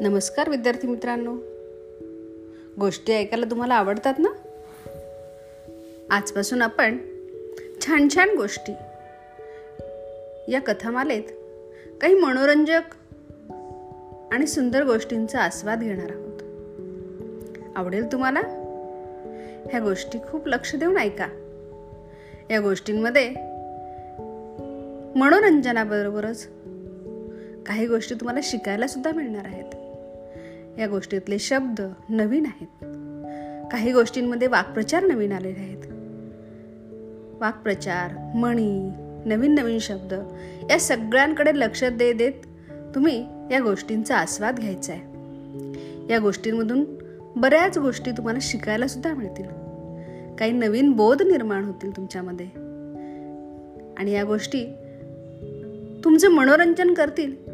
नमस्कार विद्यार्थी मित्रांनो. गोष्टी ऐकायला तुम्हाला आवडतात ना? आजपासून आपण छान छान गोष्टी या कथामालेत काही मनोरंजक आणि सुंदर गोष्टींचा आस्वाद घेणार आहोत. आवडेल तुम्हाला? ह्या गोष्टी खूप लक्ष देऊन ऐका. या गोष्टींमध्ये मनोरंजनाबरोबरच काही गोष्टी तुम्हाला शिकायला सुद्धा मिळणार आहेत. या गोष्टीतले शब्द नवीन आहेत. काही गोष्टींमध्ये वाक्प्रचार नवीन आलेले आहेत. वाक्प्रचार म्हणी नवीन नवीन शब्द या सगळ्यांकडे लक्ष दे देत तुम्ही या गोष्टींचा आस्वाद घ्यायचा आहे. या गोष्टींमधून बऱ्याच गोष्टी तुम्हाला शिकायला सुद्धा मिळतील. काही नवीन बोध निर्माण होतील तुमच्यामध्ये. आणि या गोष्टी तुमचं मनोरंजन करतील.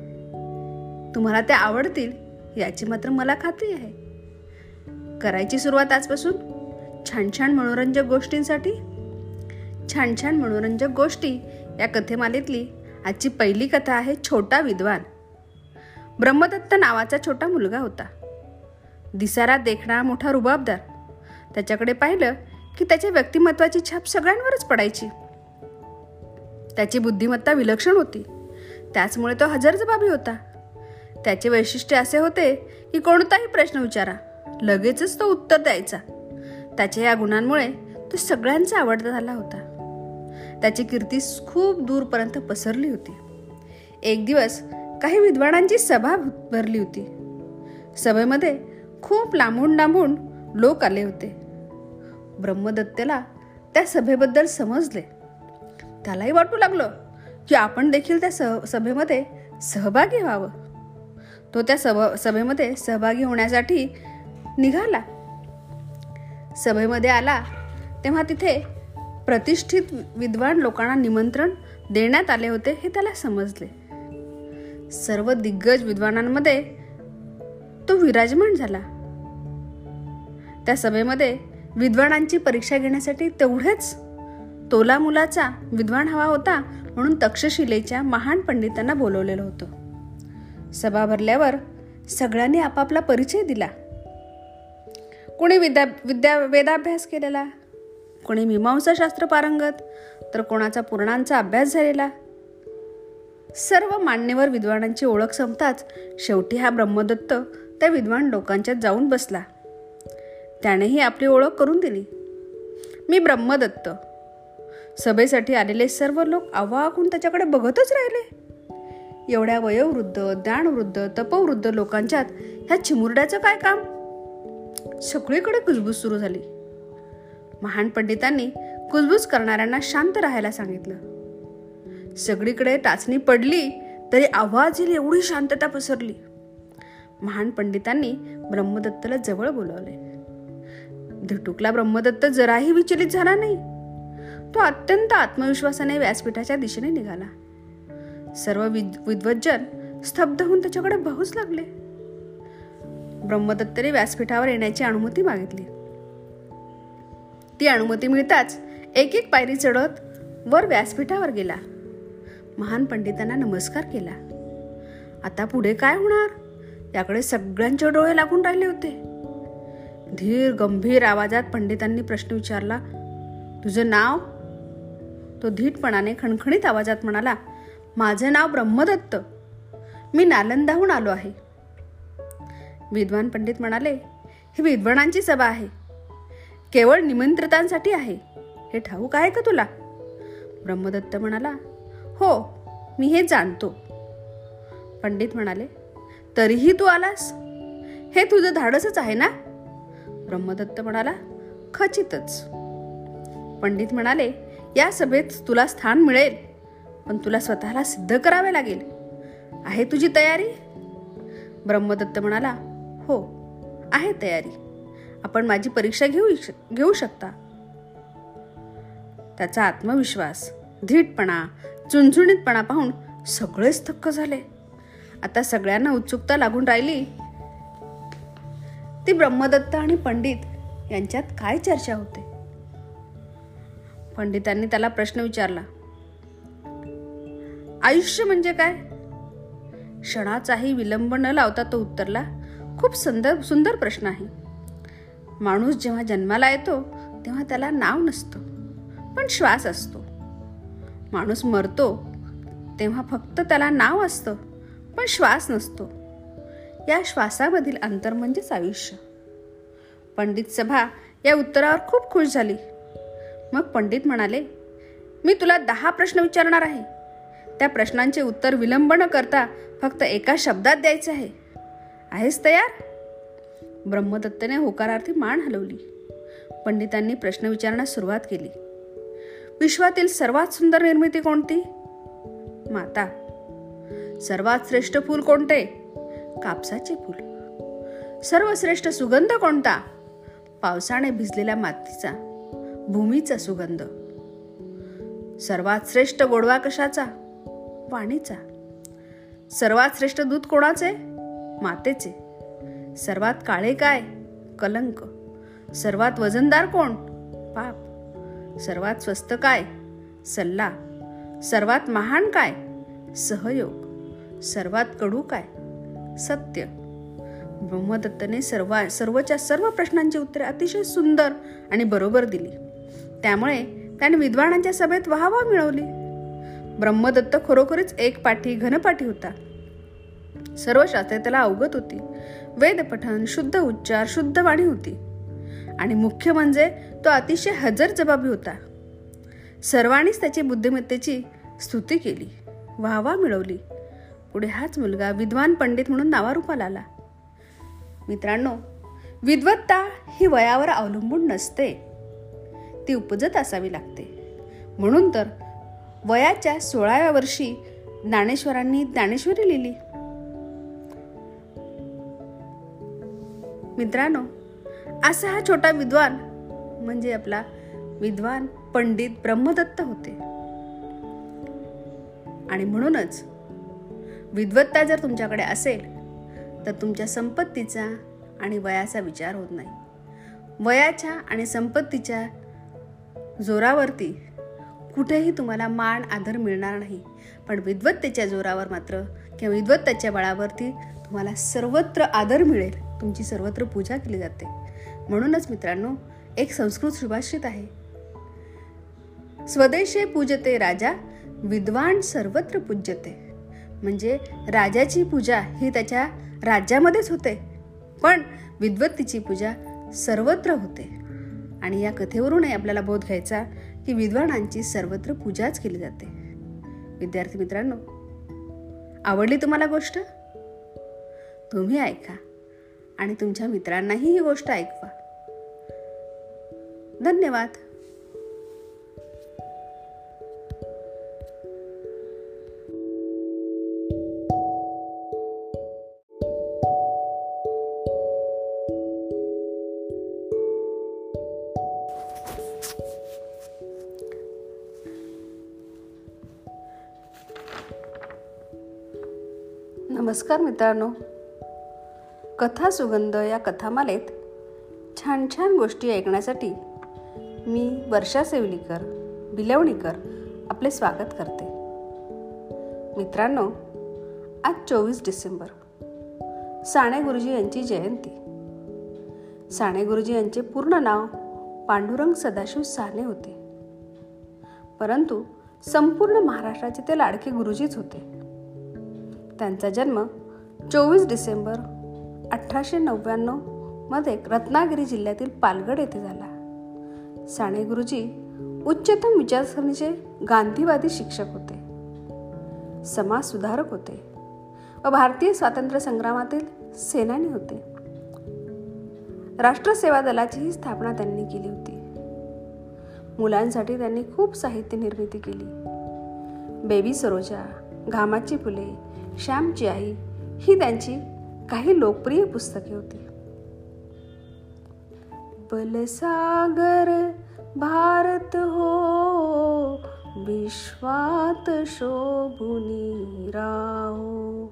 तुम्हाला त्या आवडतील. याची मात्र मला खात्री आहे. करायची सुरुवात आजपासून छान छान मनोरंजक गोष्टींसाठी. छान छान मनोरंजक गोष्टी या कथेमालेतली आजची पहिली कथा आहे छोटा विद्वान. ब्रह्मदत्त नावाचा छोटा मुलगा होता. दिसारा देखणा मोठा रुबाबदार. त्याच्याकडे पाहिलं की त्याच्या व्यक्तिमत्वाची छाप सगळ्यांवरच पडायची. त्याची बुद्धिमत्ता विलक्षण होती. त्याचमुळे तो हजरजबाबी होता. त्याचे वैशिष्ट्य असे होते की कोणताही प्रश्न विचारा लगेचच तो उत्तर द्यायचा. त्याच्या या गुणांमुळे तो सगळ्यांचा आवडता झाला होता. त्याची कीर्ती खूप दूरपर्यंत पसरली होती. एक दिवस काही विद्वानांची सभा भरली होती. सभेमध्ये खूप लांबून लांबून लोक आले होते. ब्रह्मदत्तेला त्या सभेबद्दल समजले. त्यालाही वाटू लागलं की आपण देखील त्या सभेमध्ये सहभागी व्हावं. तो त्या सभा सभेमध्ये सहभागी होण्यासाठी निघाला. सभेमध्ये आला तेव्हा तिथे प्रतिष्ठित विद्वान लोकांना निमंत्रण देण्यात आले होते हे त्याला समजले. सर्व दिग्गज विद्वानांमध्ये तो विराजमान झाला. त्या सभेमध्ये विद्वानांची परीक्षा घेण्यासाठी तेवढेच तोला मुलाचा विद्वान हवा होता म्हणून तक्षशिलेच्या महान पंडितांना बोलवलेलं होतं. सभा भरल्यावर सगळ्यांनी आपापला परिचय दिला. कोणी विद्या विद्या वेदाभ्यास केलेला? कोणी मीमांसाशास्त्र पारंगत? तर कोणाचा पूर्णांचा अभ्यास झालेला? सर्व मान्यवर विद्वानांची ओळख संपताच शेवटी हा ब्रह्मदत्त त्या विद्वान लोकांच्यात जाऊन बसला. त्यानेही आपली ओळख करून दिली. मी ब्रह्मदत्त. सभेसाठी आलेले सर्व लोक अवाकून त्याच्याकडे बघतच राहिले. एवढ्या वयोवृद्ध ज्ञानवृद्ध तपवृद्ध लोकांच्यात ह्या चिमुरड्याचं काय काम? सगळीकडे कुजबूज सुरू झाली. महान पंडितांनी कुजबूज करणाऱ्यांना शांत राहायला सांगितलं. सगळीकडे टाचणी पडली तरी आवाज येईल एवढी शांतता पसरली. महान पंडितांनी ब्रह्मदत्तला जवळ बोलवले. धिटुकला ब्रह्मदत्त जराही विचलित झाला नाही. तो अत्यंत आत्मविश्वासाने व्यासपीठाच्या दिशेने निघाला. सर्व विद्वज्जन स्तब्ध होऊन त्याच्याकडे बहूच लागले. ब्रह्मदत्तने व्यासपीठावर येण्याची अनुमती मागितली. ती अनुमती मिळताच एक एक पायरी चढत वर व्यासपीठावर गेला. महान पंडितांना नमस्कार केला. आता पुढे काय होणार? याकडे सगळ्यांचे डोळे लागून राहिले होते. धीर गंभीर आवाजात पंडितांनी प्रश्न विचारला तुझं नाव? तो धीटपणाने खणखणीत आवाजात म्हणाला माझे नाव ब्रह्मदत्त. मी नालंदाहून आलो आहे. विद्वान पंडित म्हणाले ही विद्वानांची सभा आहे. केवळ निमंत्रितांसाठी आहे. हे ठाऊक आहे का तुला? ब्रह्मदत्त म्हणाला हो मी हे जाणतो. पंडित म्हणाले तरीही तू आलास? हे तुझं धाडसच आहे ना? ब्रह्मदत्त म्हणाला खचितच. पंडित म्हणाले या सभेत तुला स्थान मिळेल. पण तुला स्वतःला सिद्ध करावे लागेल. आहे तुझी तयारी? ब्रह्मदत्त म्हणाला हो आहे तयारी. आपण माझी परीक्षा घेऊ घेऊ शकता. त्याचा आत्मविश्वास धीटपणा चुणचुणीतपणा पाहून सगळेच थक्क झाले. आता सगळ्यांना उत्सुकता लागून राहिली. ती ब्रह्मदत्त आणि पंडित यांच्यात काय चर्चा होते? पंडितांनी त्याला प्रश्न विचारला आयुष्य म्हणजे काय? क्षणाचाही विलंब न लावता तो उत्तरला खूप सुंदर सुंदर प्रश्न आहे. माणूस जेव्हा जन्माला येतो तेव्हा त्याला नाव नसतं पण श्वास असतो. माणूस मरतो तेव्हा फक्त त्याला नाव असतं पण श्वास नसतो. या श्वासामधील अंतर म्हणजेच आयुष्य. पंडित सभा या उत्तरावर खूप खुश झाली. मग पंडित म्हणाले मी तुला दहा प्रश्न विचारणार आहे. त्या प्रश्नांचे उत्तर विलंब न करता फक्त एका शब्दात द्यायचे आहे. आहेस तयार? ब्रह्मदत्तने होकारार्थी मान हलवली. पंडितांनी प्रश्न विचारण्यास सुरुवात केली. विश्वातील सर्वात सुंदर निर्मिती कोणती? माता. सर्वात श्रेष्ठ फूल कोणते? कापसाचे फूल. सर्वश्रेष्ठ सुगंध कोणता? पावसाने भिजलेल्या मातीचा भूमीचा सुगंध. सर्वात श्रेष्ठ गोडवा कशाचा? वाणीचा सर्वात श्रेष्ठ दूध कोणाचे? मातेचे. सर्वात काळे काय? कलंक. सर्वात वजनदार कोण? पाप. सर्वात स्वस्त काय? सल्ला. सर्वात महान काय? सहयोग. सर्वात कडू काय? सत्य. ब्रह्मदत्तने सर्व सर्वच्या सर्व प्रश्नांची उत्तरे अतिशय सुंदर आणि बरोबर दिली. त्यामुळे त्याने विद्वानांच्या सभेत वाहवा मिळवली. ब्रह्मदत्त खरोखरीच एक पाठी घनपाठी होता. सर्व शास्त्रे त्याला अवगत होती. वेदपठन शुद्ध उच्चार शुद्ध वाणी होती. आणि मुख्य म्हणजे तो अतिशय हजर जबाबी होता. सर्वांनीच त्याची बुद्धिमत्तेची स्तुती केली वाहवा मिळवली. पुढे हाच मुलगा विद्वान पंडित म्हणून नावारूपाला आला. मित्रांनो विद्वत्ता ही वयावर अवलंबून नसते. ती उपजत असावी लागते. म्हणून तर वयाच्या सोळाव्या वर्षी ज्ञानेश्वरांनी ज्ञानेश्वरी लिहिली. मित्रांनो असा हा छोटा विद्वान म्हणजे आपला विद्वान पंडित ब्रह्मदत्त होते. आणि म्हणूनच विद्वत्ता जर तुमच्याकडे असेल तर तुमच्या संपत्तीचा आणि वयाचा विचार होत नाही. वयाच्या आणि संपत्तीच्या जोरावरती कुठेही तुम्हाला मान आदर मिळणार नाही. पण विद्वत्तेच्या जोरावर मात्र किंवा विद्वत्तेच्या बळावरती तुम्हाला सर्वत्र आदर मिळेल तुमची सर्वत्र पूजा केली जाते. म्हणूनच मित्रांनो एक संस्कृत सुभाषित आहे. स्वदेशे पूजते राजा विद्वान सर्वत्र पूज्यते म्हणजे राजाची पूजा ही त्याच्या राज्यामध्येच होते पण विद्वत्तीची पूजा सर्वत्र होते. आणि या कथेवरूनही आपल्याला बोध घ्यायचा की विद्वानांची सर्वत्र पूजाच केली जाते. विद्यार्थी मित्रांनो आवडली तुम्हाला गोष्ट? तुम्ही ऐका आणि तुमच्या मित्रांनाही ही गोष्ट ऐकवा. धन्यवाद. नमस्कार मित्रांनो. कथा सुगंध या कथामालेत छान छान गोष्टी ऐकण्यासाठी मी वर्षा सेवलीकर बिलवणीकर आपले स्वागत करते. मित्रांनो आज चोवीस डिसेंबर. साणे गुरुजी यांची जयंती. साणे गुरुजी यांचे पूर्ण नाव पांडुरंग सदाशिव साने होते. परंतु संपूर्ण महाराष्ट्राचे ते लाडके गुरुजीच होते. त्यांचा जन्म चोवीस डिसेंबर अठराशे नव्याण्णवमध्ये रत्नागिरी जिल्ह्यातील पालगड येथे झाला. साने गुरुजी उच्चतम विचारसरणीचे गांधीवादी शिक्षक होते. समाज सुधारक होते व भारतीय स्वातंत्र्य संग्रामातील सेनानी होते. राष्ट्र सेवा दलाचीही स्थापना त्यांनी केली होती. मुलांसाठी त्यांनी खूप साहित्य निर्मिती केली. बेबी सरोजा घामाची फुले श्यामची आई ही त्यांची काही लोकप्रिय पुस्तके होती. बलसागर भारत हो विश्वात शोभुनी राहो.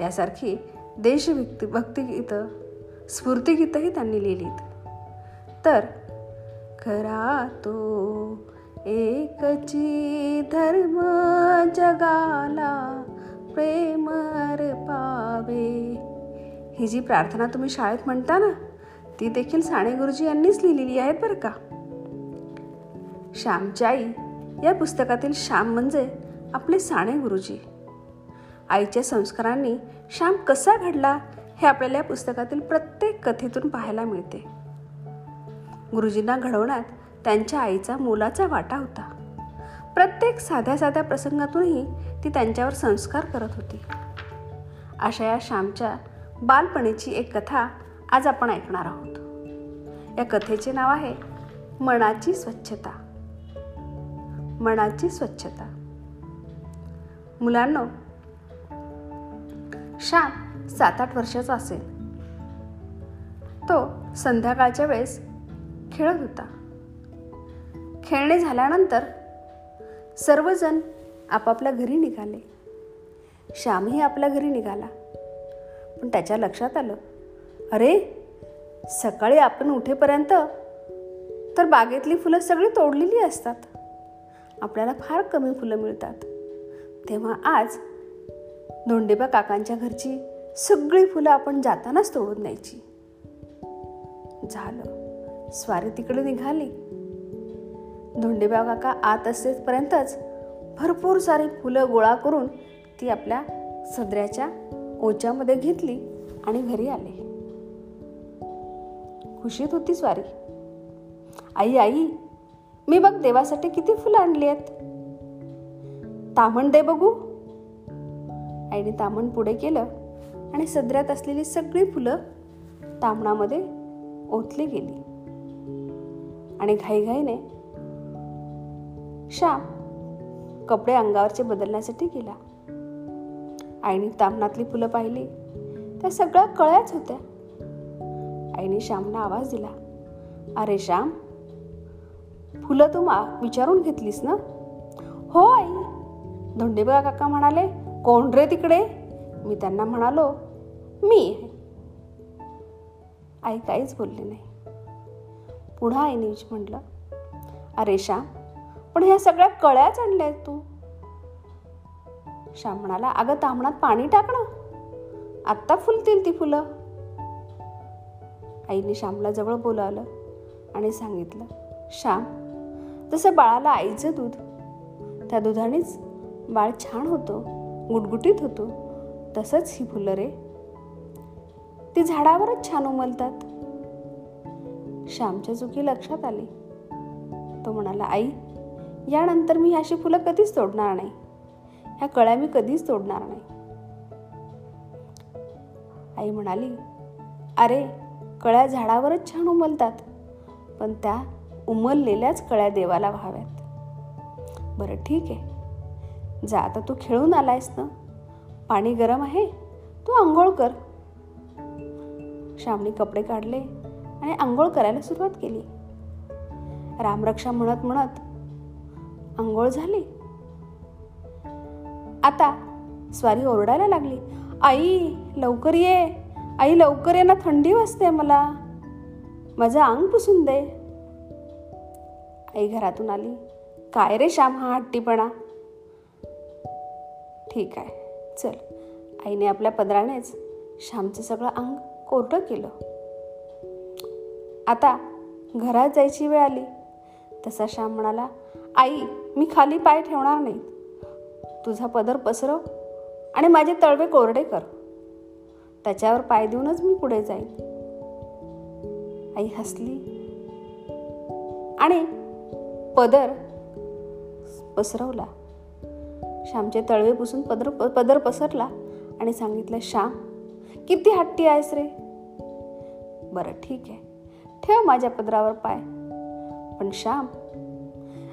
यासारखी देशभक्ती भक्तिगीत स्फूर्तिगीतही त्यांनी लिहिलीत. तर खरा तो एकची धर्म जगाला प्रेम पावे. ही जी प्रार्थना तुम्ही शाळेत म्हणता ना ती देखील साने गुरुजी यांनीच लिहिलेली आहे बरं का? श्यामची आई या पुस्तकातील श्याम म्हणजे आपले साने गुरुजी. आईच्या संस्कारांनी श्याम कसा घडला हे आपल्याला या पुस्तकातील प्रत्येक कथेतून पाहायला मिळते. गुरुजींना घडवण्यात त्यांच्या आईचा मोलाचा वाटा होता. प्रत्येक साध्या साध्या प्रसंगातूनही ती त्यांच्यावर संस्कार करत होती. अशा या श्यामच्या बालपणीची एक कथा आज आपण ऐकणार आहोत. या कथेचे नाव आहे मनाची स्वच्छता. मनाची स्वच्छता. मुलांना श्याम सात आठ वर्षाचा असेल. तो संध्याकाळच्या वेळेस खेळत होता. खेळणे झाल्यानंतर सर्वजण आपापल्या घरी निघाले. श्यामही आपल्या घरी निघाला. पण त्याच्या लक्षात आलं अरे सकाळी आपण उठेपर्यंत तर बागेतली फुलं सगळी तोडलेली असतात. आपल्याला फार कमी फुलं मिळतात. तेव्हा आज धोंडेबा काकांच्या घरची सगळी फुलं आपण जातानाच तोडून द्यायची झालं. स्वारी तिकडे निघाली. धोंडेबा काका आत असेपर्यंतच भरपूर सारी फुलं गोळा करून ती आपल्या सदऱ्याच्या ओच्यामध्ये घेतली आणि घरी आले. खुशीत होती स्वारी. आई आई मी बघ देवासाठी किती फुलं आणली आहेत. तामण दे बघू. आईने तामण पुढे केलं आणि सदऱ्यात असलेली सगळी फुलं तामणामध्ये ओतली गेली. आणि घाईघाईने श्याम कपडे अंगावरचे बदलण्यासाठी गेला. आईने तामणातली फुलं पाहिली. त्या सगळ्या कळ्याच होत्या. आईने श्यामला आवाज दिला. अरे श्याम फुलं तू मा विचारून घेतलीस ना? हो आई. धोंडेबा काका म्हणाले कोण रे तिकडे? मी त्यांना म्हणालो मी आई काहीच बोलली नाही. पुन्हा आईने म्हटलं अरे श्याम पण ह्या सगळ्या कळ्याच आणल्या तू. श्याम म्हणाला अगं तांबणात पाणी टाकणं आत्ता फुलतील ती फुलं. आईने श्यामला जवळ बोलावलं आणि सांगितलं श्याम तसं बाळाला आईचं दूध त्या दुधानेच बाळ छान होतो गुटगुटीत होतो तसंच ही फुलं रे. ती झाडावरच छान उमलतात. श्यामच्या चुकी लक्षात आली. तो म्हणाला आई यानंतर मी अशी फुलं कधीच तोडणार नाही. ह्या कळ्या मी कधीच तोडणार नाही. आई म्हणाली अरे कळ्या झाडावरच छान उमलतात पण त्या उमललेल्याच कळ्या देवाला व्हाव्यात. बरं ठीक आहे. जा आता तू खेळून आलायस ना? पाणी गरम आहे? तू आंघोळ कर. श्यामने कपडे काढले आणि आंघोळ करायला सुरुवात केली. रामरक्षा म्हणत म्हणत आंघोळ झाली. आता स्वारी ओरडायला लागली आई लवकर ये. आई लवकर ये ना थंडी वाजते मला. माझं अंग पुसून दे. आई घरातून आली काय रे श्याम हा हट्टीपणा? ठीक आहे चल. आईने आपल्या पदरानेच श्यामचं सगळं अंग कोरडं केलं. आता घरात जायची वेळ आली. तसा श्याम म्हणाला आई मी खाली पाय ठेवणार नाही तुझा पदर पसरव आणि माझे तळवे कोरडे कर. त्याच्यावर पाय देऊनच मी पुढे जाईन. आई हसली. आणि पदर पसरवला. श्यामचे तळवे पुसून पदर पदर पसरला आणि सांगितलं श्याम किती हट्टी आहेस रे. बरं ठीक आहे. ठेव माझ्या पदरावर पाय. पण श्याम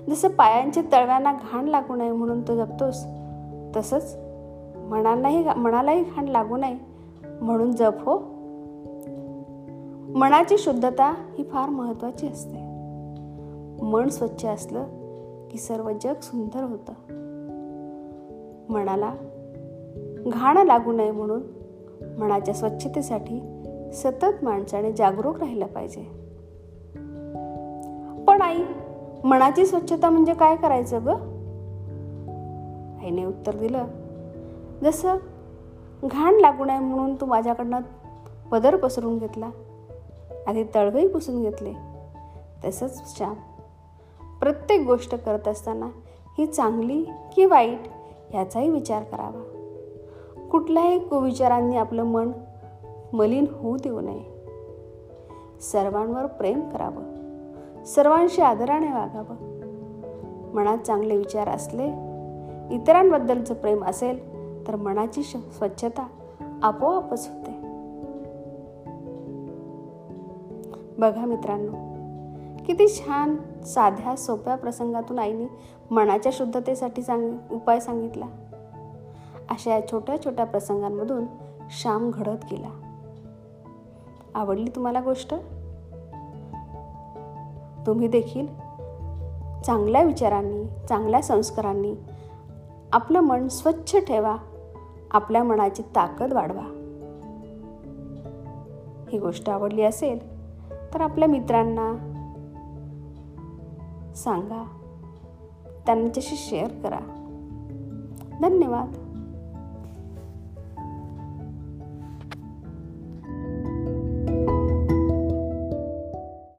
जसं पायांच्या तळव्यांना घाण लागू नये म्हणून तो जपतोस तसंच मनालाही मनालाही घाण लागू नये म्हणून जप हो. मनाची शुद्धता ही फार महत्वाची असते. मन स्वच्छ असलं की सर्व जग सुंदर होतं. मनाला घाण लागू नये म्हणून मनाच्या स्वच्छतेसाठी सतत माणसाने जागरूक राहिलं पाहिजे. पण आई मनाची स्वच्छता म्हणजे काय करायचं ग? आईने उत्तर दिलं जसं घाण लागू नये म्हणून तू माझ्याकडनं पदर पसरून घेतला आधी तळवेही पुसून घेतले तसंच श्याम. प्रत्येक गोष्ट करत असताना ही चांगली की वाईट याचाही विचार करावा. कुठल्याही कुविचारांनी आपलं मन मलिन होऊ देऊ नये. सर्वांवर प्रेम करावं. सर्वांशी आदराने वागावं. मनात चांगले विचार असले इतरांबद्दलचं प्रेम असेल तर मनाची स्वच्छता आपोआपच होते. बघा मित्रांनो किती छान साध्या सोप्या प्रसंगातून आईने मनाच्या शुद्धतेसाठी सांग उपाय सांगितला. अशा या छोट्या छोट्या प्रसंगांमधून श्याम घडत गेला. आवडली तुम्हाला गोष्ट? तुम्ही देखील चांगल्या विचारांनी चांगल्या संस्कारांनी आपलं मन स्वच्छ ठेवा आपल्या मनाची ताकद वाढवा. ही गोष्ट आवडली असेल तर आपल्या मित्रांना सांगा. त्यांच्याशी शेअर करा. धन्यवाद.